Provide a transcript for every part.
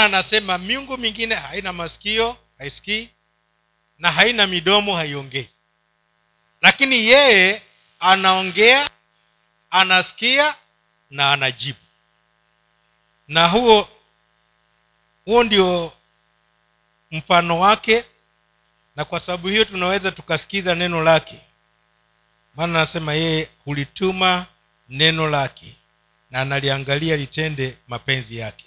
maana anasema miungu mingine haina masikio haisikii na haina midomo haiongei. Lakini yeye anaongea anasikia na anajibu. Na huo huo ndio mfano wake na kwa sababu hiyo tunaweza tukasikiza neno lake. Maana anasema yeye hulituma neno lake na analiangalia litende mapenzi yake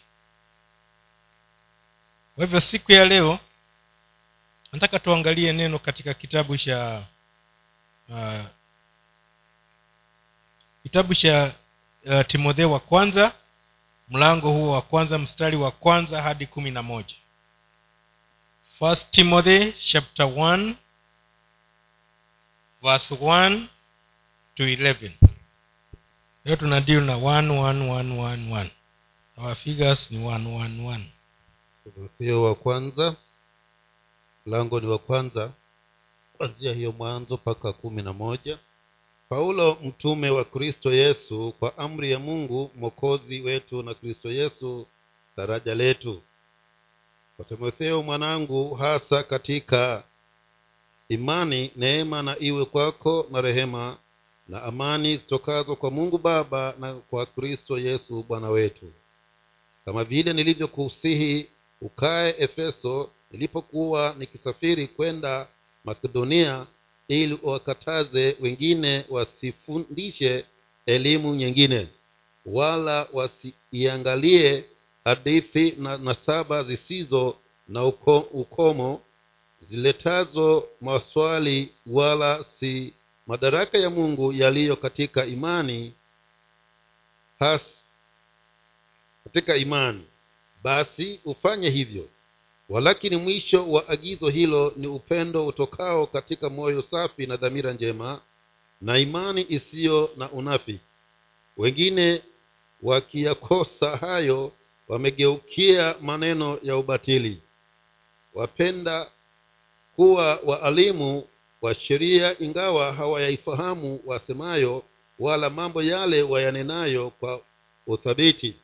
kwa hivyo siku ya leo nataka tuangalie neno katika kitabu cha uh, kitabu cha uh, timotheo wa kwanza mlango huo wa kwanza mstari wa kwanza hadi kumi na moja. First timothy chapter 1 verse 1 to 11 leo tuna deal na 11111 our figures ni 111 timotheo wa kwanza. Mlango ni wa kwanza. Kwanzia hiyo mwanzo mpaka kumi na moja. Paulo mtume wa kristo yesu kwa amri ya mungu mwokozi wetu na kristo yesu daraja letu. Kwa timotheo mwanangu hasa katika imani neema na iwe kwako na rehema na amani zitokazo kwa mungu baba na kwa kristo yesu bwana wetu. Kama vile nilivyokusihi ukae efeso nilipokuwa nikisafiri kwenda makedonia ili wakataze wengine wasifundishe elimu nyingine wala wasiiangalie hadithi na nasaba zisizo na uko, ukomo ziletazo maswali wala si madaraka ya mungu yaliyo katika imani has katika imani basi ufanye hivyo. Walakini mwisho wa agizo hilo ni upendo utokao katika moyo safi na dhamira njema na imani isiyo na unafi wengine wakiyakosa hayo wamegeukia maneno ya ubatili. Wapenda kuwa waalimu wa sheria ingawa hawayaifahamu wasemayo wala mambo yale wayanenayo kwa uthabiti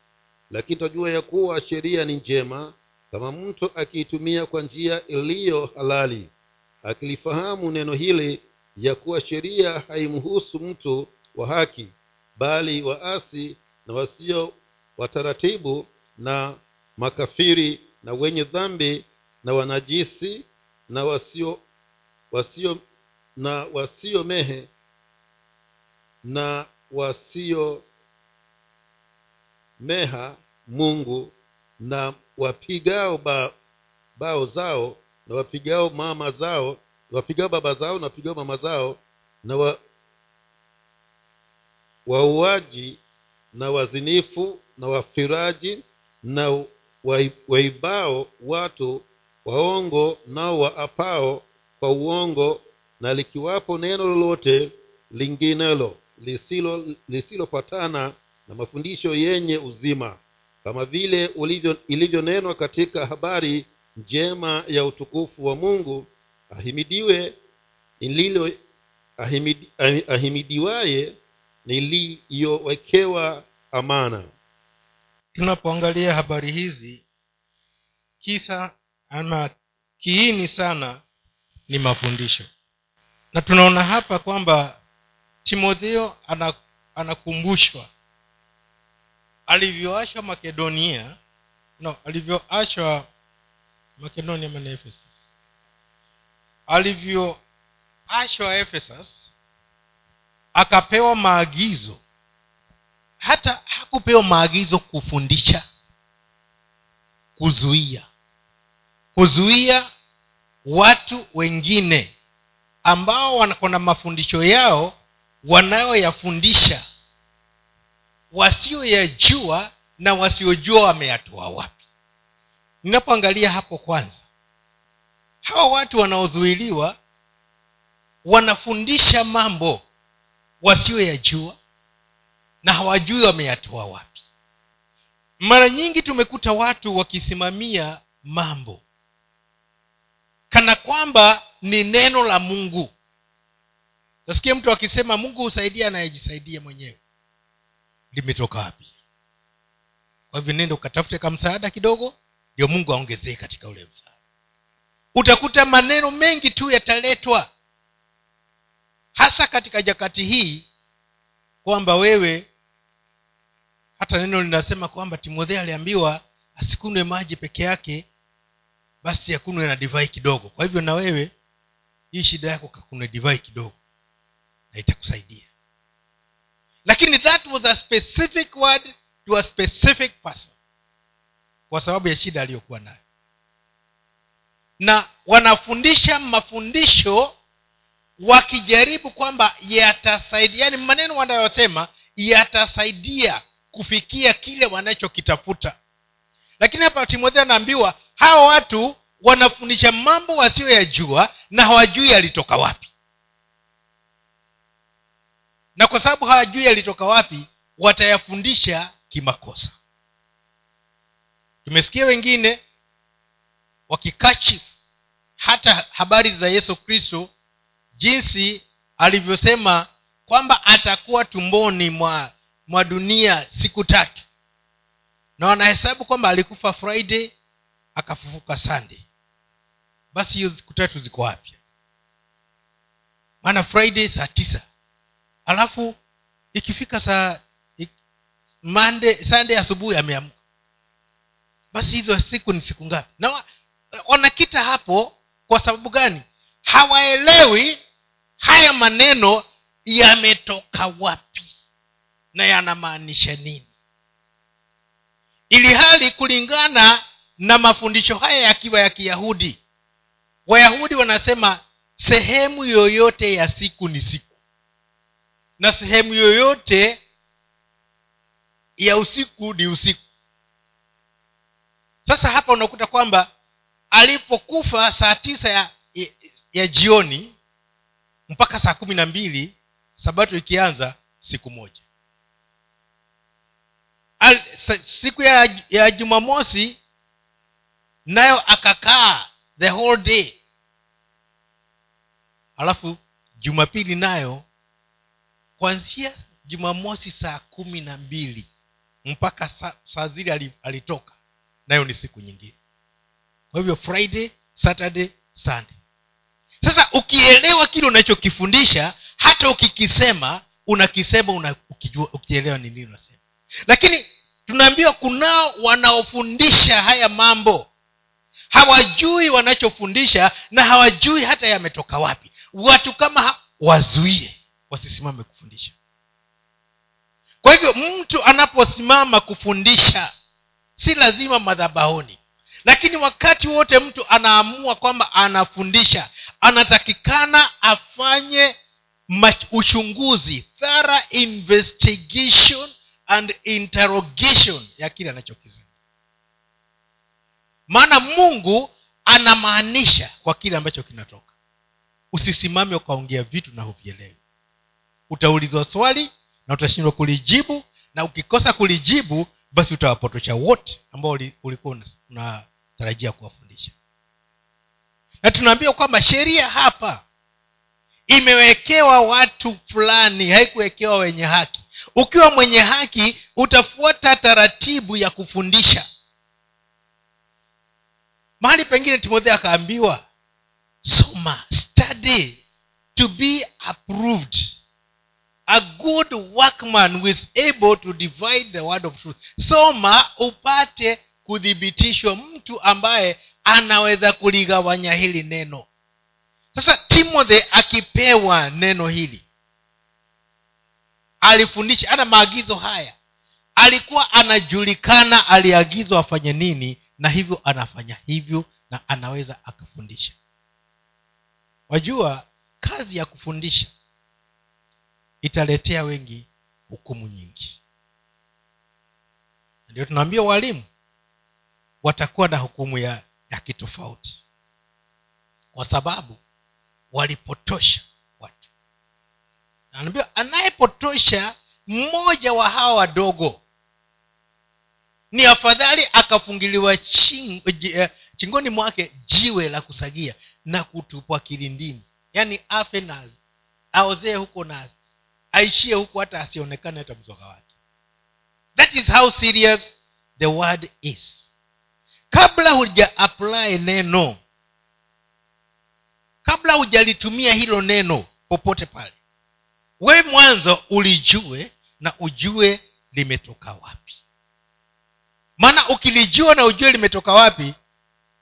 lakini twajua ya kuwa sheria ni njema kama mtu akiitumia kwa njia iliyo halali. Akilifahamu neno hili ya kuwa sheria haimhusu mtu wa haki bali waasi na wasio wataratibu na makafiri na wenye dhambi na wanajisi na wasio wasio na wasio mehe na wasio meha mungu na wapigao ba, bao zao na wapigao mama zao wapigao baba zao na wapigao mama zao na wa, wauaji na wazinifu na wafiraji na waibao watu waongo nao waapao kwa uongo na likiwapo neno lolote linginelo lisilo lisilopatana na mafundisho yenye uzima kama vile ilivyonenwa katika habari njema ya utukufu wa mungu ahimidiwe lilo ahimidi, ahimidiwaye niliyowekewa amana. Tunapoangalia habari hizi kisa ama kiini sana ni mafundisho. Na tunaona hapa kwamba timotheo anakumbushwa alivyoachwa makedonia no alivyoashwa makedonia mana ephesus. Alivyoashwa ephesus akapewa maagizo. Hata hakupewa maagizo kufundisha kuzuia. Kuzuia watu wengine ambao wako na mafundisho yao wanayoyafundisha wasioyajua na wasiojua wameyatoa wapi. Ninapoangalia hapo kwanza hawa watu wanaozuiliwa wanafundisha mambo wasioyajua na hawajui wameyatoa wapi. Mara nyingi tumekuta watu wakisimamia mambo kana kwamba ni neno la mungu. Nasikia mtu akisema mungu husaidia anayejisaidia mwenyewe limetoka wapi? Kwa hivyo nenda ukatafute kamsaada kidogo ndio mungu aongezee katika ule msaada. Utakuta maneno mengi tu yataletwa hasa katika jakati hii kwamba wewe hata neno linasema kwamba timotheo aliambiwa asikunwe maji peke yake basi akunwe na divai kidogo. Kwa hivyo na wewe hii shida yako kakunwe divai kidogo na itakusaidia lakini that was a specific word to a specific person. Kwa sababu ya shida aliyokuwa nayo. Na wanafundisha mafundisho wakijaribu kwamba yatasaidia yani maneno wanayosema yatasaidia kufikia kile wanachokitafuta. Lakini hapa timotheo anaambiwa hawa watu wanafundisha mambo wasiyoyajua na hawajui yalitoka wapi na kwa sababu hawajui yalitoka wapi watayafundisha kimakosa. Tumesikia wengine wakikachi hata habari za yesu kristo jinsi alivyosema kwamba atakuwa tumboni mwa mwa dunia siku tatu. Na wanahesabu kwamba alikufa friday akafufuka sunday. Basi hiyo siku tatu ziko wapya maana friday saa tisa alafu ikifika saa mande sande asubuhi ameamka. Basi hizo siku ni siku ngapi? Na wanakita hapo kwa sababu gani? Hawaelewi haya maneno yametoka wapi na yanamaanisha nini. Ili hali kulingana na mafundisho haya yakiwa ya kiyahudi wayahudi wanasema sehemu yoyote ya siku ni siku na sehemu yoyote ya usiku ni usiku. Sasa hapa unakuta kwamba alipokufa saa tisa ya, ya, jioni mpaka saa kumi na mbili sabato ikianza siku moja. Al, siku ya, ya jumamosi nayo akakaa the whole day. Alafu jumapili nayo kwanzia jumamosi saa kumi na mbili mpaka saa, saa zile alitoka nayo ni siku nyingine. Kwa hivyo friday saturday sunday. Sasa ukielewa kile unachokifundisha hata ukikisema unakisema una, ukijua ukielewa ni nini unasema. Lakini tunaambiwa kunao wanaofundisha haya mambo. Hawajui wanachofundisha na hawajui hata yametoka wapi. Watu kama wazuie wasisimame kufundisha. Kwa hivyo mtu anaposimama kufundisha si lazima madhabahoni lakini wakati wote mtu anaamua kwamba anafundisha anatakikana afanye uchunguzi thorough investigation and interrogation ya kile anachokisema maana mungu anamaanisha kwa kile ambacho kinatoka. Usisimame ukaongea vitu na huvielewi utaulizwa swali na utashindwa kulijibu na ukikosa kulijibu basi utawapotosha wote ambao ulikuwa unatarajia kuwafundisha. Na tunaambia kwamba sheria hapa imewekewa watu fulani haikuwekewa wenye haki. Ukiwa mwenye haki utafuata taratibu ya kufundisha. Mahali pengine timotheo akaambiwa soma study to be approved a good workman who is able to divide the word of truth. Soma upate kuthibitishwa mtu ambaye anaweza kuligawanya hili neno. Sasa timothy akipewa neno hili alifundisha ana maagizo haya. Alikuwa anajulikana aliagizwa afanye nini na hivyo anafanya hivyo na anaweza akafundisha. Wajua kazi ya kufundisha italetea wengi hukumu nyingi. Ndio tunaambia walimu watakuwa na hukumu ya, ya kitofauti. Kwa sababu walipotosha watu. Anaambia anayepotosha mmoja wa hawa wadogo ni afadhali akafungiliwa ching, eh, chingoni mwake jiwe la kusagia na kutupwa kilindini. Yaani afe na aozee huko na aishie huku hata asionekane hata mzoga wake. That is how serious the word is. Kabla huja apply neno kabla hujalitumia hilo neno popote pale we mwanzo ulijue na ujue limetoka wapi. Maana ukilijua na ujue limetoka wapi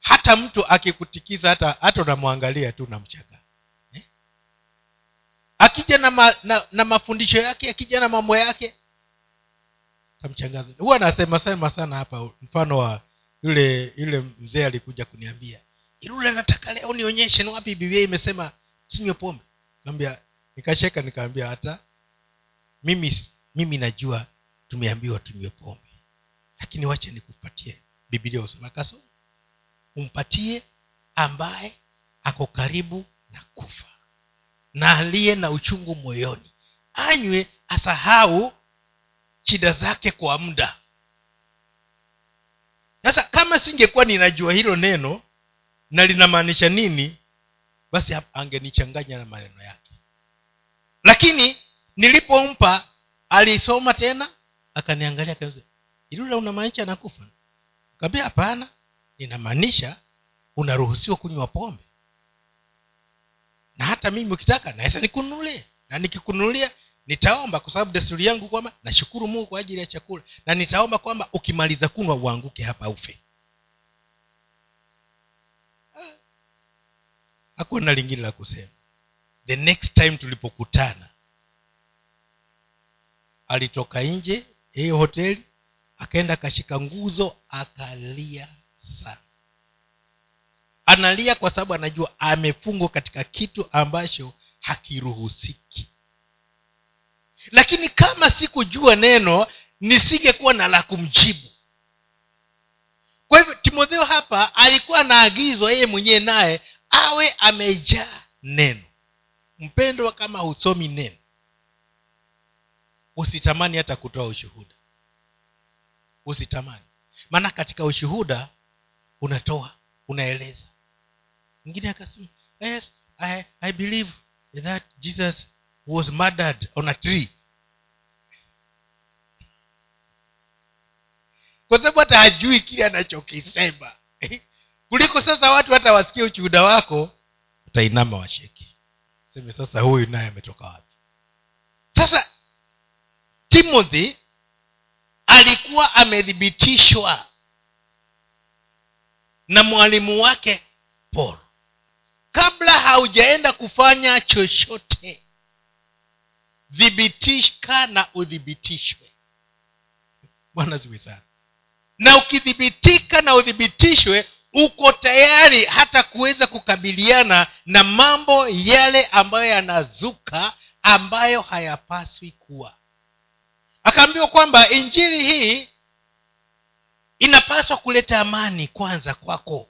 hata mtu akikutikiza hata hata unamwangalia tu namchaka? Akija na, ma, na, na mafundisho yake akija na mambo yake. Tamchangaza. Huwa anasema sema sana hapa mfano wa yule yule mzee alikuja kuniambia ilule nataka leo nionyeshe ni wapi biblia imesema sinywe pombe? Kaambia nikasheka nikaambia hata mimi mimi najua tumeambiwa tunywe pombe. Lakini wache nikupatie bibilia usema kasoma. Umpatie ambaye ako karibu na kufa na aliye na uchungu moyoni. Anywe asahau shida zake kwa muda. Sasa kama singekuwa ninajua hilo neno na linamaanisha nini basi angenichanganya na maneno yake. Lakini nilipompa alisoma tena akaniangalia akasema ilula unamaanisha nakufa kaambia hapana ninamaanisha unaruhusiwa kunywa pombe na hata mimi ukitaka naweza nikununulie. Na nikikununulia nitaomba kwa sababu desturi yangu kwamba nashukuru mungu kwa ajili ya chakula. Na nitaomba kwamba ukimaliza kunwa uanguke hapa ufe. Hakuna lingine la kusema. The next time tulipokutana alitoka nje hiyo hoteli akaenda akashika nguzo akalia sana analia kwa sababu anajua amefungwa katika kitu ambacho hakiruhusiki. Lakini kama sikujua neno nisingekuwa na la kumjibu. Kwa hivyo timotheo hapa alikuwa anaagizwa yeye mwenyewe naye awe amejaa neno. Mpendwa kama husomi neno usitamani hata kutoa ushuhuda. Usitamani. Maana katika ushuhuda unatoa unaeleza mwingine akasema yes I, i believe that jesus was murdered on a tree. Kwa sababu hata hajui kile anachokisema. Kuliko sasa watu hata wasikie ushuhuda wako utainama washeki seme sasa huyu naye ametoka wapi? Sasa timothy alikuwa amethibitishwa na mwalimu wake paul kabla haujaenda kufanya chochote thibitishka na uthibitishwe. Bwana ziwe sana. Na ukithibitika na uthibitishwe uko tayari hata kuweza kukabiliana na mambo yale ambayo yanazuka ambayo hayapaswi kuwa. Akaambiwa kwamba injili hii inapaswa kuleta amani kwanza kwako.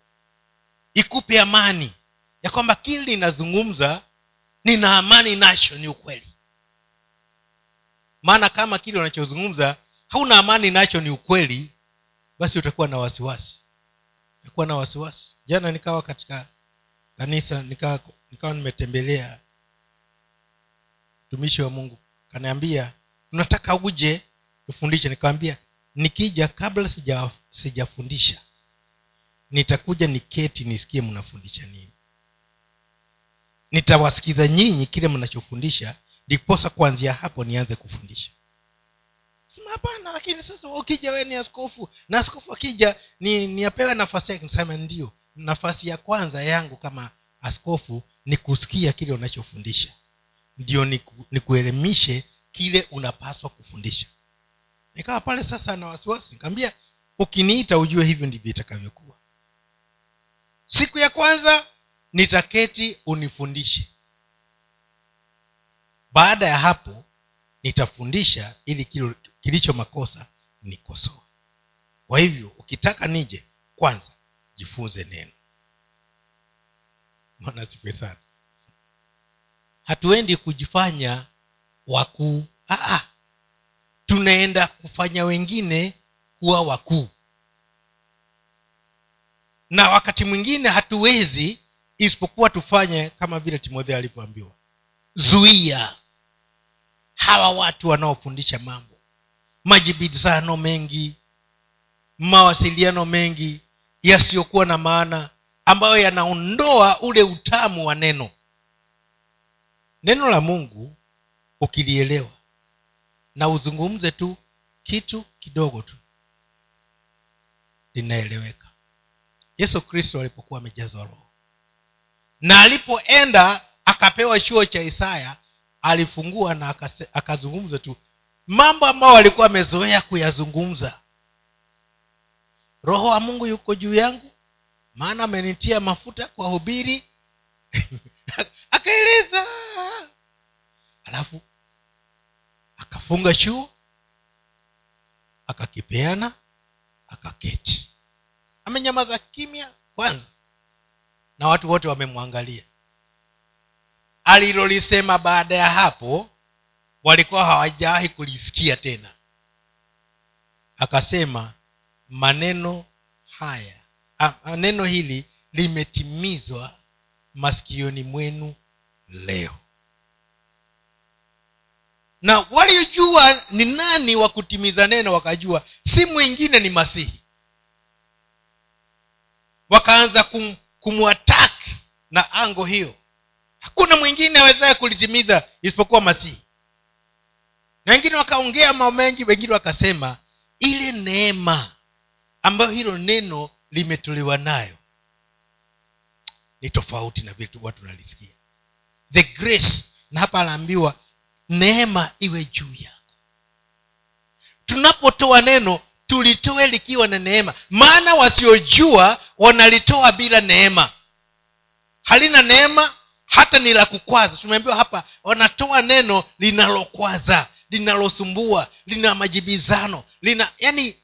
Ikupe amani ya kwamba kili ninazungumza nina amani nacho ni ukweli. Maana kama kile unachozungumza hauna amani nacho ni ukweli basi utakuwa na wasiwasi. Utakuwa na wasiwasi. Jana nikawa katika kanisa nikawa nikawa nimetembelea mtumishi wa mungu. Kaniambia tunataka uje tufundishe nikawambia nikija kabla sija sijafundisha nitakuja niketi nisikie mnafundisha nini nitawasikiza nyinyi kile mnachofundisha ndiposa kuanzia hapo nianze kufundisha. Sema hapana lakini sasa ukija wee ni askofu na askofu akija ni niapewe nafasi yake. Nisema ndio nafasi ya kwanza yangu kama askofu ni kusikia kile unachofundisha. Ndio nikuelimishe ni kile unapaswa kufundisha. Nikawa pale sasa na wasiwasi nikaambia ukiniita ujue hivyo ndivyo itakavyokuwa. Siku ya kwanza nitaketi unifundishe. Baada ya hapo nitafundisha ili kilicho makosa nikosoa kwa hivyo ukitaka nije kwanza jifunze neno. Mwana sana. Hatuendi kujifanya wakuu. Tunaenda kufanya wengine kuwa wakuu. Na wakati mwingine hatuwezi isipokuwa tufanye kama vile timotheo alivyoambiwa. Zuia hawa watu wanaofundisha mambo. Majibizano mengi mawasiliano mengi yasiyokuwa na maana ambayo yanaondoa ule utamu wa neno. Neno la mungu ukilielewa na uzungumze tu kitu kidogo tu linaeleweka. Yesu kristo alipokuwa amejazwa roho na alipoenda akapewa chuo cha isaya alifungua na akazungumza tu. Mambo ambayo walikuwa amezoea kuyazungumza. Roho wa mungu yuko juu yangu maana amenitia mafuta kwa hubiri. Akaeleza. Alafu akafunga chuo akakipeana akaketi. Amenyamaza kimya kwanza na watu wote wamemwangalia. Alilolisema baada ya hapo walikuwa hawajawahi kulisikia tena. Akasema maneno haya neno hili limetimizwa masikioni mwenu leo. Na waliojua ni nani wa kutimiza neno wakajua si mwingine ni masihi. Wakaanza kum, kumwataki na ango hiyo. Hakuna mwingine awezaye kulitimiza isipokuwa masihi. Na wengine wakaongea mao mengi wengine wakasema ile neema ambayo hilo neno limetolewa nayo ni tofauti na vile watu tunalisikia. The grace na hapa anaambiwa neema iwe juu yako. Tunapotoa neno tulitoe likiwa na neema. Maana wasiojua wanalitoa bila neema. Halina neema hata ni la kukwaza. Tumeambiwa hapa wanatoa neno linalokwaza linalosumbua lina majibizano lina yani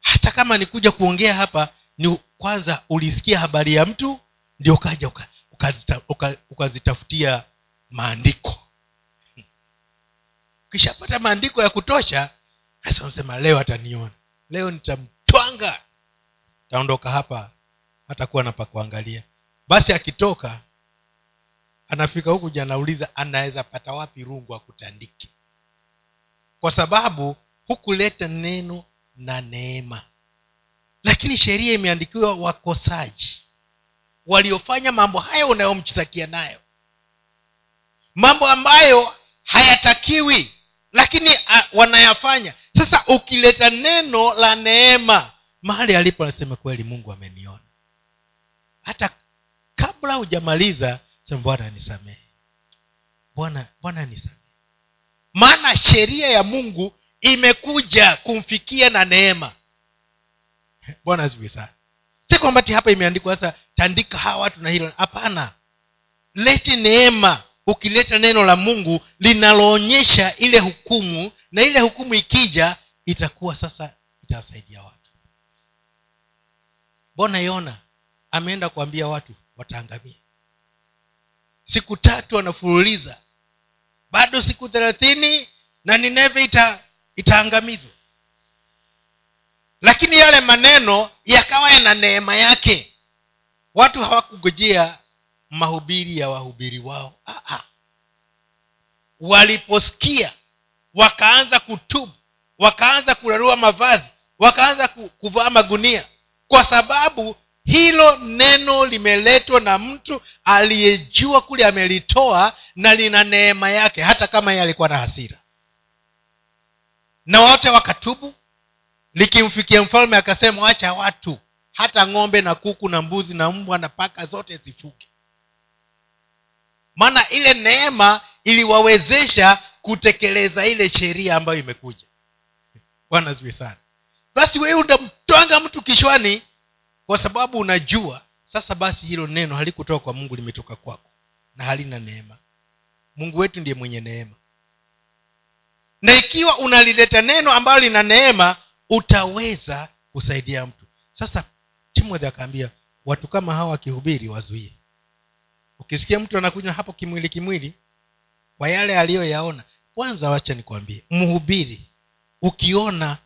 hata kama nikuja kuongea hapa ni kwanza ulisikia habari ya mtu ndio ukaja ukazitafutia uka, uka, uka maandiko. Ukishapata maandiko ya kutosha sasa unasema leo ataniona leo nitamtwanga. Taondoka hapa hatakuwa na pakuangalia basi akitoka anafika huku janauliza anaweza pata wapi rungu akutandike? Kwa sababu hukuleta neno na neema. Lakini sheria imeandikiwa wakosaji waliofanya mambo hayo unayomchitakia nayo. Mambo ambayo hayatakiwi lakini a, wanayafanya sasa ukileta neno la neema mahali alipo anasema kweli mungu ameniona. Hata kabla hujamaliza sema bwana nisamehe bwana bwana nisamehe maana sheria ya mungu imekuja kumfikia na neema. Bwana asifiwe sana. Si kwamba ti hapa imeandikwa sasa tandika hawa watu na hilo. Hapana. Lete neema ukileta neno la mungu linaloonyesha ile hukumu na ile hukumu ikija itakuwa sasa itawasaidia watu. Mbona yona ameenda kuambia watu wataangamia siku tatu anafululiza bado siku thelathini na nineve ita, itaangamizwa. Lakini yale maneno yakawa yana neema yake. Watu hawakugojea mahubiri ya wahubiri wao. Aha. waliposikia wakaanza kutubu wakaanza kurarua mavazi wakaanza kuvaa magunia kwa sababu hilo neno limeletwa na mtu aliyejua kule amelitoa na lina neema yake hata kama yeye alikuwa na hasira. Na wote wakatubu likimfikia mfalme akasema wacha watu hata ng'ombe na kuku na mbuzi na mbwa na paka zote zifuke maana ile neema iliwawezesha kutekeleza ile sheria ambayo imekuja. Bwana ziwe sana. Basi wewe unamtwanga mtu kishwani kwa sababu unajua sasa basi hilo neno halikutoka kwa mungu limetoka kwako na halina neema. Mungu wetu ndiye mwenye neema. Na ikiwa unalileta neno ambalo lina neema utaweza kusaidia mtu. Sasa timothy akaambia watu kama hawa wakihubiri wazuie ukisikia mtu anakunywa hapo kimwili kimwili kwa yale aliyoyaona kwanza wacha nikwambie mhubiri ukiona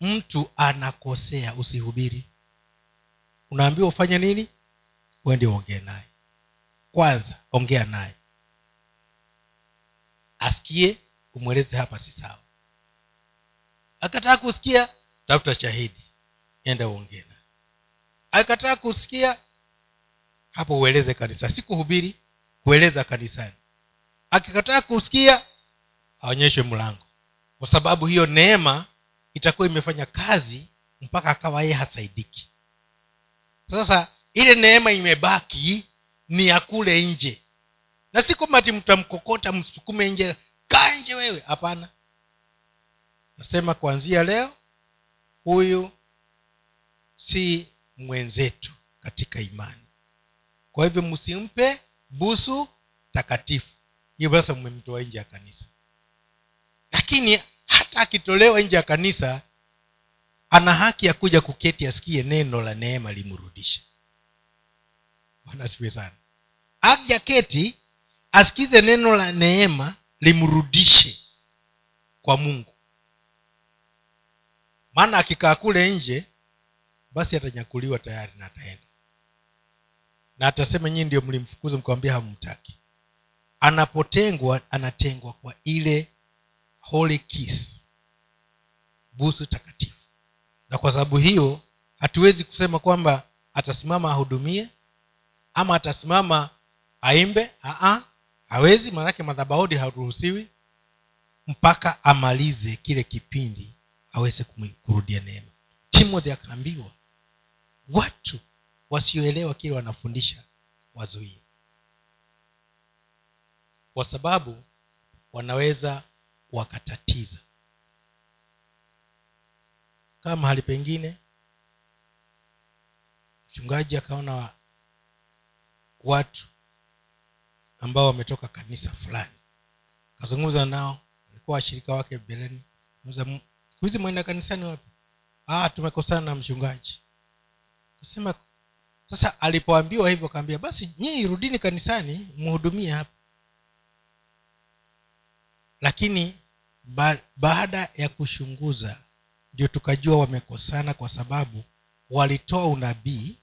mtu anakosea usihubiri. Unaambiwa ufanye nini? Wende uongee naye. Kwanza ongea naye. Asikie umweleze hapa si sawa. Akataka kusikia tafuta shahidi. Enda uongee naye. Akataa kusikia hapo ueleze kanisa. Si kuhubiri kueleza kanisani. Akikataa kusikia aonyeshwe mlango. Kwa sababu hiyo neema itakuwa imefanya kazi mpaka akawa yeye hasaidiki. Sasa ile neema imebaki ni ya kule nje. Na si kwamba ti mtamkokota msukume nje kaa nje wewe. Hapana. Nasema kuanzia leo huyu si mwenzetu katika imani kwa hivyo msimpe busu takatifu. Hiyo sasa mmemtoa nje ya kanisa. Lakini hata akitolewa nje ya kanisa ana haki ya kuja kuketi asikie neno la neema limrudishe wanasiwe sana. Akja keti asikize neno la neema limrudishe kwa mungu. Maana akikaa kule nje basi atanyakuliwa tayari na ataenda na atasema nyii ndio mlimfukuza mkawambia hamumtaki anapotengwa anatengwa kwa ile holy kiss. Busu takatifu. Na kwa sababu hiyo hatuwezi kusema kwamba atasimama ahudumie ama atasimama aimbe Aa, hawezi maanake madhabaudi haruhusiwi mpaka amalize kile kipindi aweze kurudia neema. Timothy akaambiwa watu wasioelewa kile wanafundisha wazuie. Kwa sababu wanaweza wakatatiza. Kama mahali pengine mchungaji akaona watu ambao wametoka kanisa fulani. Akazungumza nao walikuwa washirika wake beleni siku hizi mwenda kanisani wapi? Ah tumekosana na mchungaji. Kasema sasa alipoambiwa hivyo akaambia basi nyii rudini kanisani mhudumie hapa. Lakini ba, baada ya kuchunguza ndio tukajua wamekosana kwa sababu walitoa unabii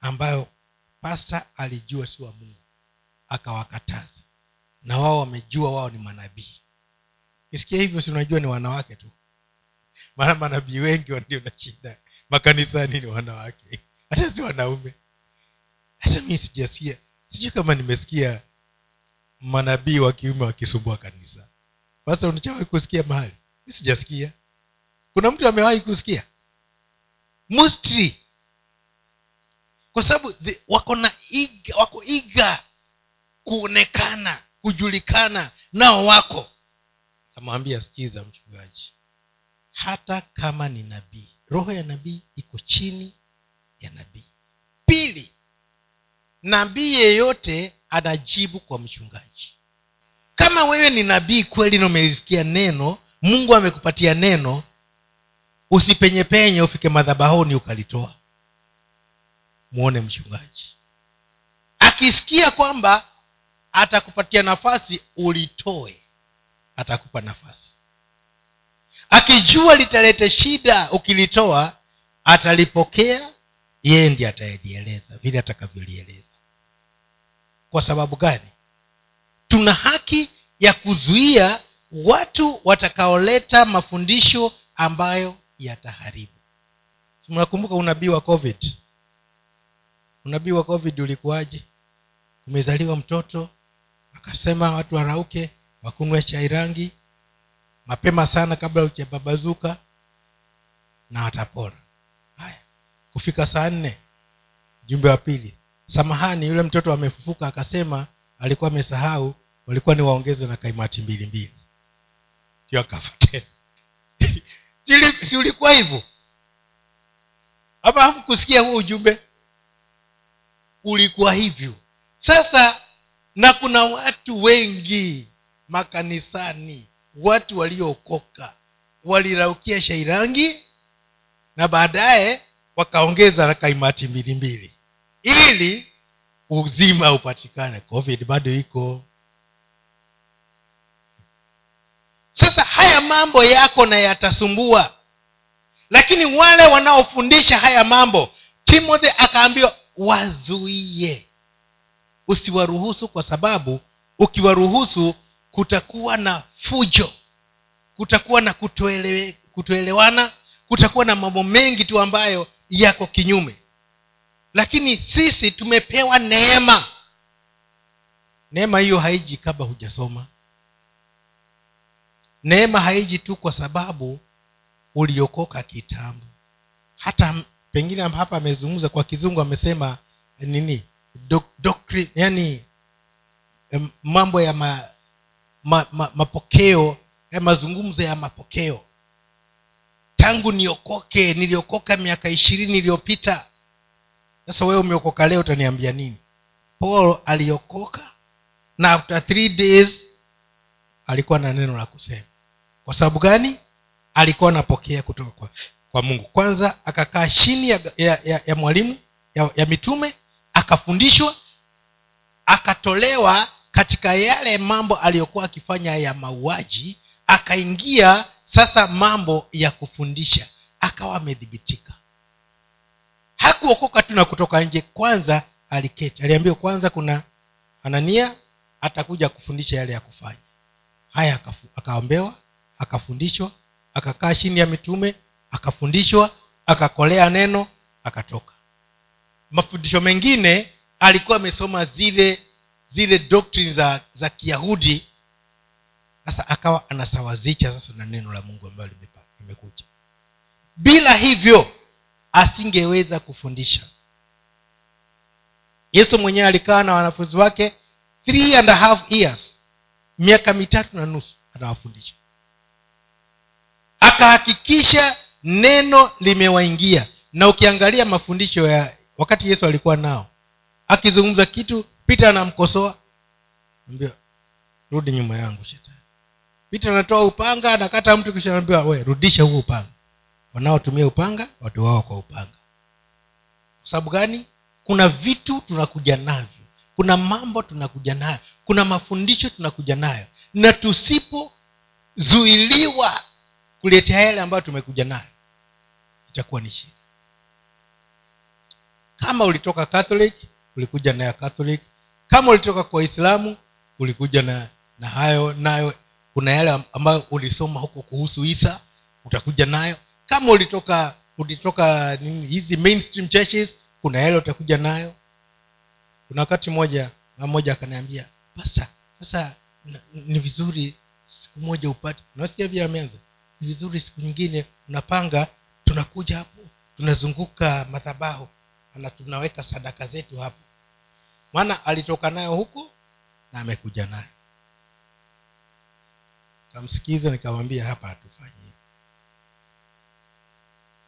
ambayo pasta alijua si wa mungu akawakataza. Na wao wamejua wao ni manabii. Kisikia hivyo si unajua ni wanawake tu. Maana manabii wengi ndio na shida. Makanisani ni wanawake hata si wanaume. Hata mi sijasikia. Sijui kama nimesikia manabii wa kiume wakisumbua kanisa. Basa unachawahi kusikia mahali? Mi sijasikia. Kuna mtu amewahi kusikia? Mustri. Kwa sababu wako na iga, wako iga kuonekana kujulikana nao wako. Kamwambia sikiza mchungaji. Hata kama ni nabii roho ya nabii iko chini ya nabii. Pili nabii yeyote anajibu kwa mchungaji. Kama wewe ni nabii kweli na umelisikia neno mungu amekupatia neno usipenyepenye ufike madhabahoni ukalitoa. Mwone mchungaji. Akisikia kwamba atakupatia nafasi ulitoe. Atakupa nafasi. Akijua litalete shida ukilitoa atalipokea yeye ndi atayajieleza vile atakavyolieleza. Kwa sababu gani? Tuna haki ya kuzuia watu watakaoleta mafundisho ambayo yataharibu. Mnakumbuka unabii wa covid? Unabii wa covid ulikuwaje? Umezaliwa mtoto akasema watu warauke wakunwe chai rangi mapema sana kabla ujababazuka na watapona kufika saa nne jumbe wa pili. Samahani yule mtoto amefufuka akasema alikuwa amesahau walikuwa ni waongeze na kaimati mbili mbili. Si ulikuwa hivyo? Ama hakukusikia huo ujumbe? Ulikuwa hivyo. Sasa na kuna watu wengi makanisani watu waliookoka waliraukia shairangi na baadaye wakaongeza kaimati mbili mbili. Ili uzima upatikane. Covid bado iko. Sasa haya mambo yako na yatasumbua. Lakini wale wanaofundisha haya mambo timothy akaambiwa wazuie. Usiwaruhusu kwa sababu ukiwaruhusu kutakuwa na fujo. Kutakuwa na kutoelewana. Kutakuwa na mambo mengi tu ambayo yako kinyume. Lakini sisi tumepewa neema. Neema hiyo haiji kabla hujasoma. Neema haiji tu kwa sababu uliokoka kitambo. Hata pengine hapa amezungumza kwa kizungu amesema nini? Doc, doctrine, yani mambo ya ma, ma, ma, mapokeo ya mazungumzo ya mapokeo tangu niokoke niliokoka miaka ishirini iliyopita. Sasa wewe umeokoka leo utaniambia nini? Paul aliokoka na after three days alikuwa na neno la kusema. Kwa sababu gani? Alikuwa anapokea kutoka kwa, kwa mungu. Kwanza akakaa chini ya, ya, ya, ya mwalimu ya, ya mitume akafundishwa akatolewa katika yale mambo aliyokuwa akifanya ya mauaji akaingia sasa mambo ya kufundisha akawa amedhibitika hakuokoka tu na kutoka nje kwanza aliketi. Aliambiwa kwanza kuna anania atakuja kufundisha yale ya kufanya. Haya akaombewa akafundishwa akakaa chini ya mitume akafundishwa akakolea neno akatoka. Mafundisho mengine alikuwa amesoma zile zile doktrini za za kiyahudi sasa akawa anasawazisha sasa na neno la mungu ambayo limekuja. Bila hivyo asingeweza kufundisha. Yesu mwenyewe alikaa na wanafunzi wake three and a half years miaka mitatu na nusu anawafundisha. Akahakikisha neno limewaingia. Na ukiangalia mafundisho ya wakati yesu alikuwa nao akizungumza kitu pita anamkosoa. Rudi nyuma yangu shetani pita anatoa upanga anakata mtu kisha anaambiwa we rudisha huo upanga. Wanaotumia upanga watu wao kwa upanga. Kwa sababu gani? Kuna vitu tunakuja navyo kuna mambo tunakuja nayo kuna mafundisho tunakuja nayo na tusipozuiliwa kuletea yale ambayo tumekuja nayo itakuwa ni shida. Kama ulitoka catholic ulikuja nayo catholic. Kama ulitoka kwa islamu ulikuja na na hayo nayo kuna yale ambayo ulisoma huko kuhusu isa utakuja nayo. Kama ulitoka ulitoka hizi mainstream churches kuna yale utakuja nayo. Kuna wakati mmoja mmoja akaniambia basa sasa ni vizuri siku moja upate. Unasikia vile ameanza? Ni vizuri siku nyingine unapanga tunakuja hapo tunazunguka madhabahu na tunaweka sadaka zetu hapo. Maana alitoka nayo huko na amekuja nayo kamsikiza nikamwambia hapa hatufanyi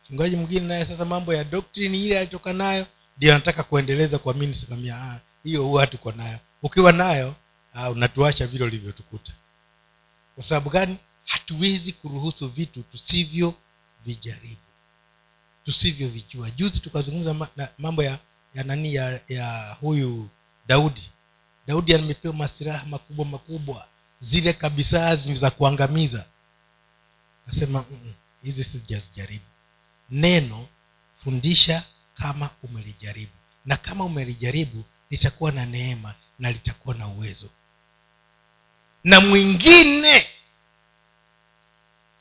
mchungaji mwingine naye sasa mambo ya doktrini ile alitoka nayo ndio anataka kuendeleza kwa mimi sikamia ah, hiyo huwa tuko nayo. Ukiwa nayo uh, unatuacha vile ulivyotukuta. Kwa sababu gani? Hatuwezi kuruhusu vitu tusivyo vijaribu tusivyovijua juzi tukazungumza mambo ya ya nani ya, ya huyu daudi. Daudi amepewa masiraha makubwa makubwa zile kabisa ni za kuangamiza. Kasema hizi sijazijaribu. Neno fundisha kama umelijaribu. Na kama umelijaribu litakuwa na neema na litakuwa na uwezo. Na mwingine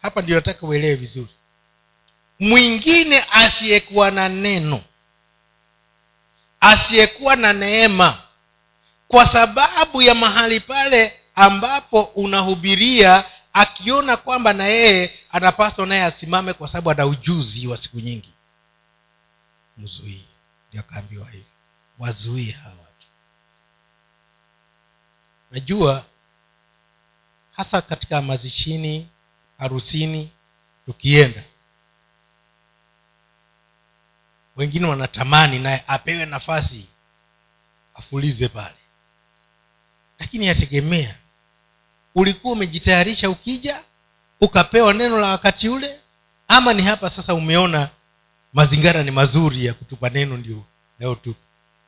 hapa ndio nataka uelewe vizuri. Mwingine asiyekuwa na neno asiyekuwa na neema kwa sababu ya mahali pale ambapo unahubiria akiona kwamba na yeye anapaswa naye asimame kwa sababu ana ujuzi wa siku nyingi. Mzuii. Ndio akaambiwa hivo wazuie hawa watu. Najua hasa katika mazishini harusini tukienda wengine wanatamani naye apewe nafasi afulize pale. Lakini yategemea ulikuwa umejitayarisha ukija ukapewa neno la wakati ule ama ni hapa sasa umeona mazingira ni mazuri ya kutupa neno ndio leo tupa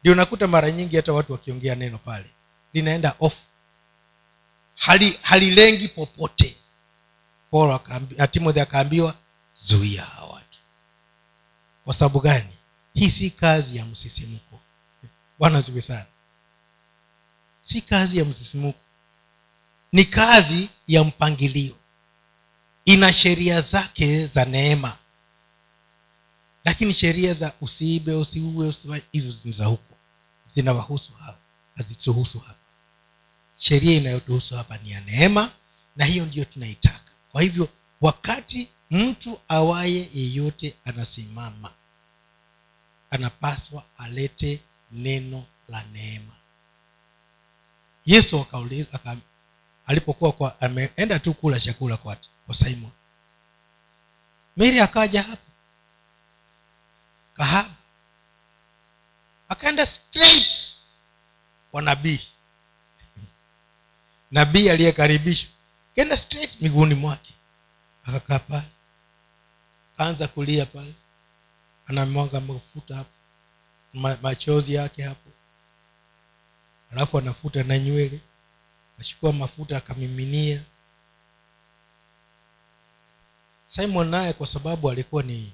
ndio unakuta mara nyingi hata watu wakiongea neno pale linaenda off. Hali halilengi popote. Paul timothy akaambiwa zuia hawa watu. Kwa sababu gani? Hii si kazi ya msisimuko. Bwana ziwe sana. Si kazi ya msisimuko ni kazi ya mpangilio. Ina sheria zake za neema. Lakini sheria za usiibe usiue hizo ni za huko. Zinawahusu hapa hazituhusu hapa. Sheria inayotuhusu hapa ni ya neema na hiyo ndiyo tunaitaka. Kwa hivyo wakati mtu awaye yeyote anasimama anapaswa alete neno la neema. Yesu alipokuwa kwa ameenda tu kula chakula kwa, kwa simon. Mary akaja hapa kahaba. Akaenda straight kwa nabii. Nabii aliyekaribishwa. Akaenda straight miguuni mwake. Akakaa pale. Akaanza kulia pale. Anamwaga mafuta hapo. Machozi yake hapo. Alafu anafuta na nywele achukua mafuta akamiminia. Simon naye kwa sababu alikuwa ni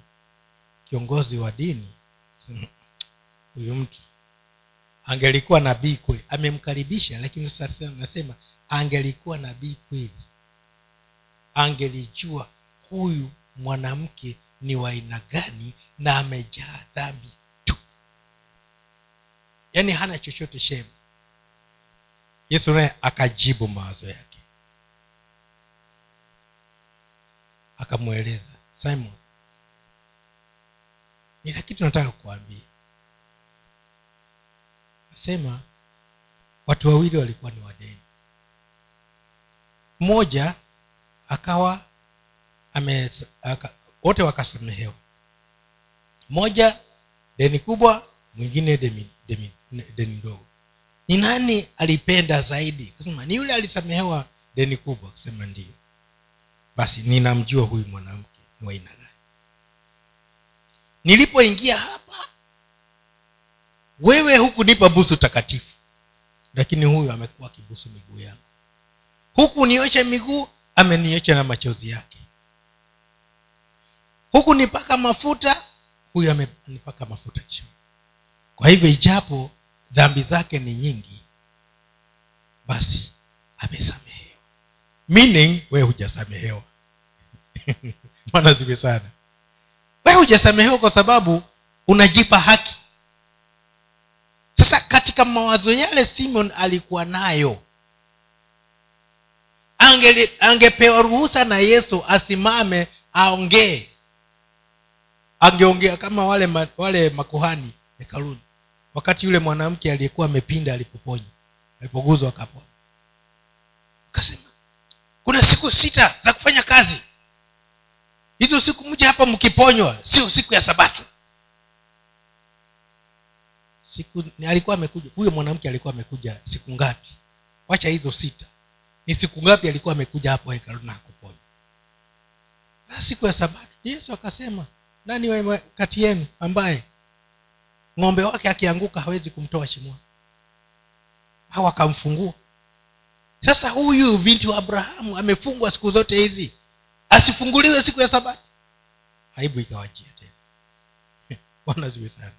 kiongozi wa dini huyu mtu angelikuwa nabii kweli? Amemkaribisha lakini sasa nasema angelikuwa nabii kweli. Angelijua huyu mwanamke ni wa aina gani na amejaa dhambi tu. Yaani hana chochote shema yesu naye akajibu mawazo yake. Akamweleza simon nina kitu nataka kuambia asema watu wawili walikuwa ni wadeni. Mmoja akawa ame wote wakasamehewa. Mmoja deni kubwa mwingine deni ndogo ni nani alipenda zaidi? Kasema ni yule alisamehewa deni kubwa kusema ndio. Basi ninamjua huyu mwanamke ni wa gani. Nilipoingia hapa wewe hukunipa busu takatifu lakini huyu amekuwa akibusu miguu yangu. Huku nioshe miguu ameniosha na machozi yake. Huku nipaka mafuta huyu amenipaka mafuta chini. Kwa hivyo ijapo dhambi zake ni nyingi basi amesamehewa. Meaning wee hujasamehewa. Mana ziwe sana. Wee hujasamehewa kwa sababu unajipa haki. Sasa katika mawazo yale simon alikuwa nayo Angeli- angepewa ruhusa na yesu asimame aongee. Angeongea kama wale wale makuhani hekaluni wakati yule mwanamke aliyekuwa amepinda alipoponywa alipoguzwa akapona akasema kuna siku sita za kufanya kazi. Hizo siku mja hapa mkiponywa sio siku ya sabato. Siku ni alikuwa amekuja huyo mwanamke alikuwa amekuja siku ngapi? Wacha hizo sita. Ni siku ngapi alikuwa amekuja hapo hekaluni na Ah, siku ya sabato. Yesu akasema nani kati yenu ambaye ng'ombe wake akianguka hawezi kumtoa shimoni. Au akamfungua sasa huyu binti wa abrahamu amefungwa siku zote hizi. Asifunguliwe siku ya sabati aibu ikawajia tena. Bwana ziwe sana.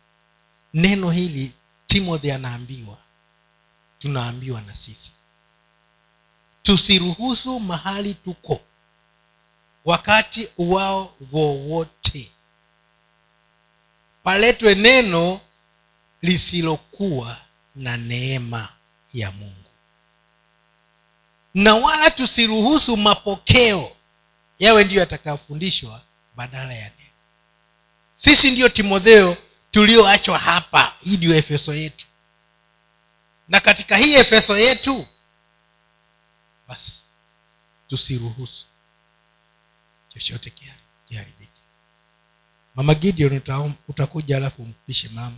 Neno hili timothy anaambiwa. Tunaambiwa na sisi. Tusiruhusu mahali tuko. Wakati wao wowote paletwe neno lisilokuwa na neema ya mungu. Na wala tusiruhusu mapokeo yawe ndiyo yatakayofundishwa badala ya neno sisi ndiyo timotheo tulioachwa hapa hii ndiyo efeso yetu. Na katika hii efeso yetu basi tusiruhusu chochote kiharibiki mama gideon utakuja alafu umpishe mama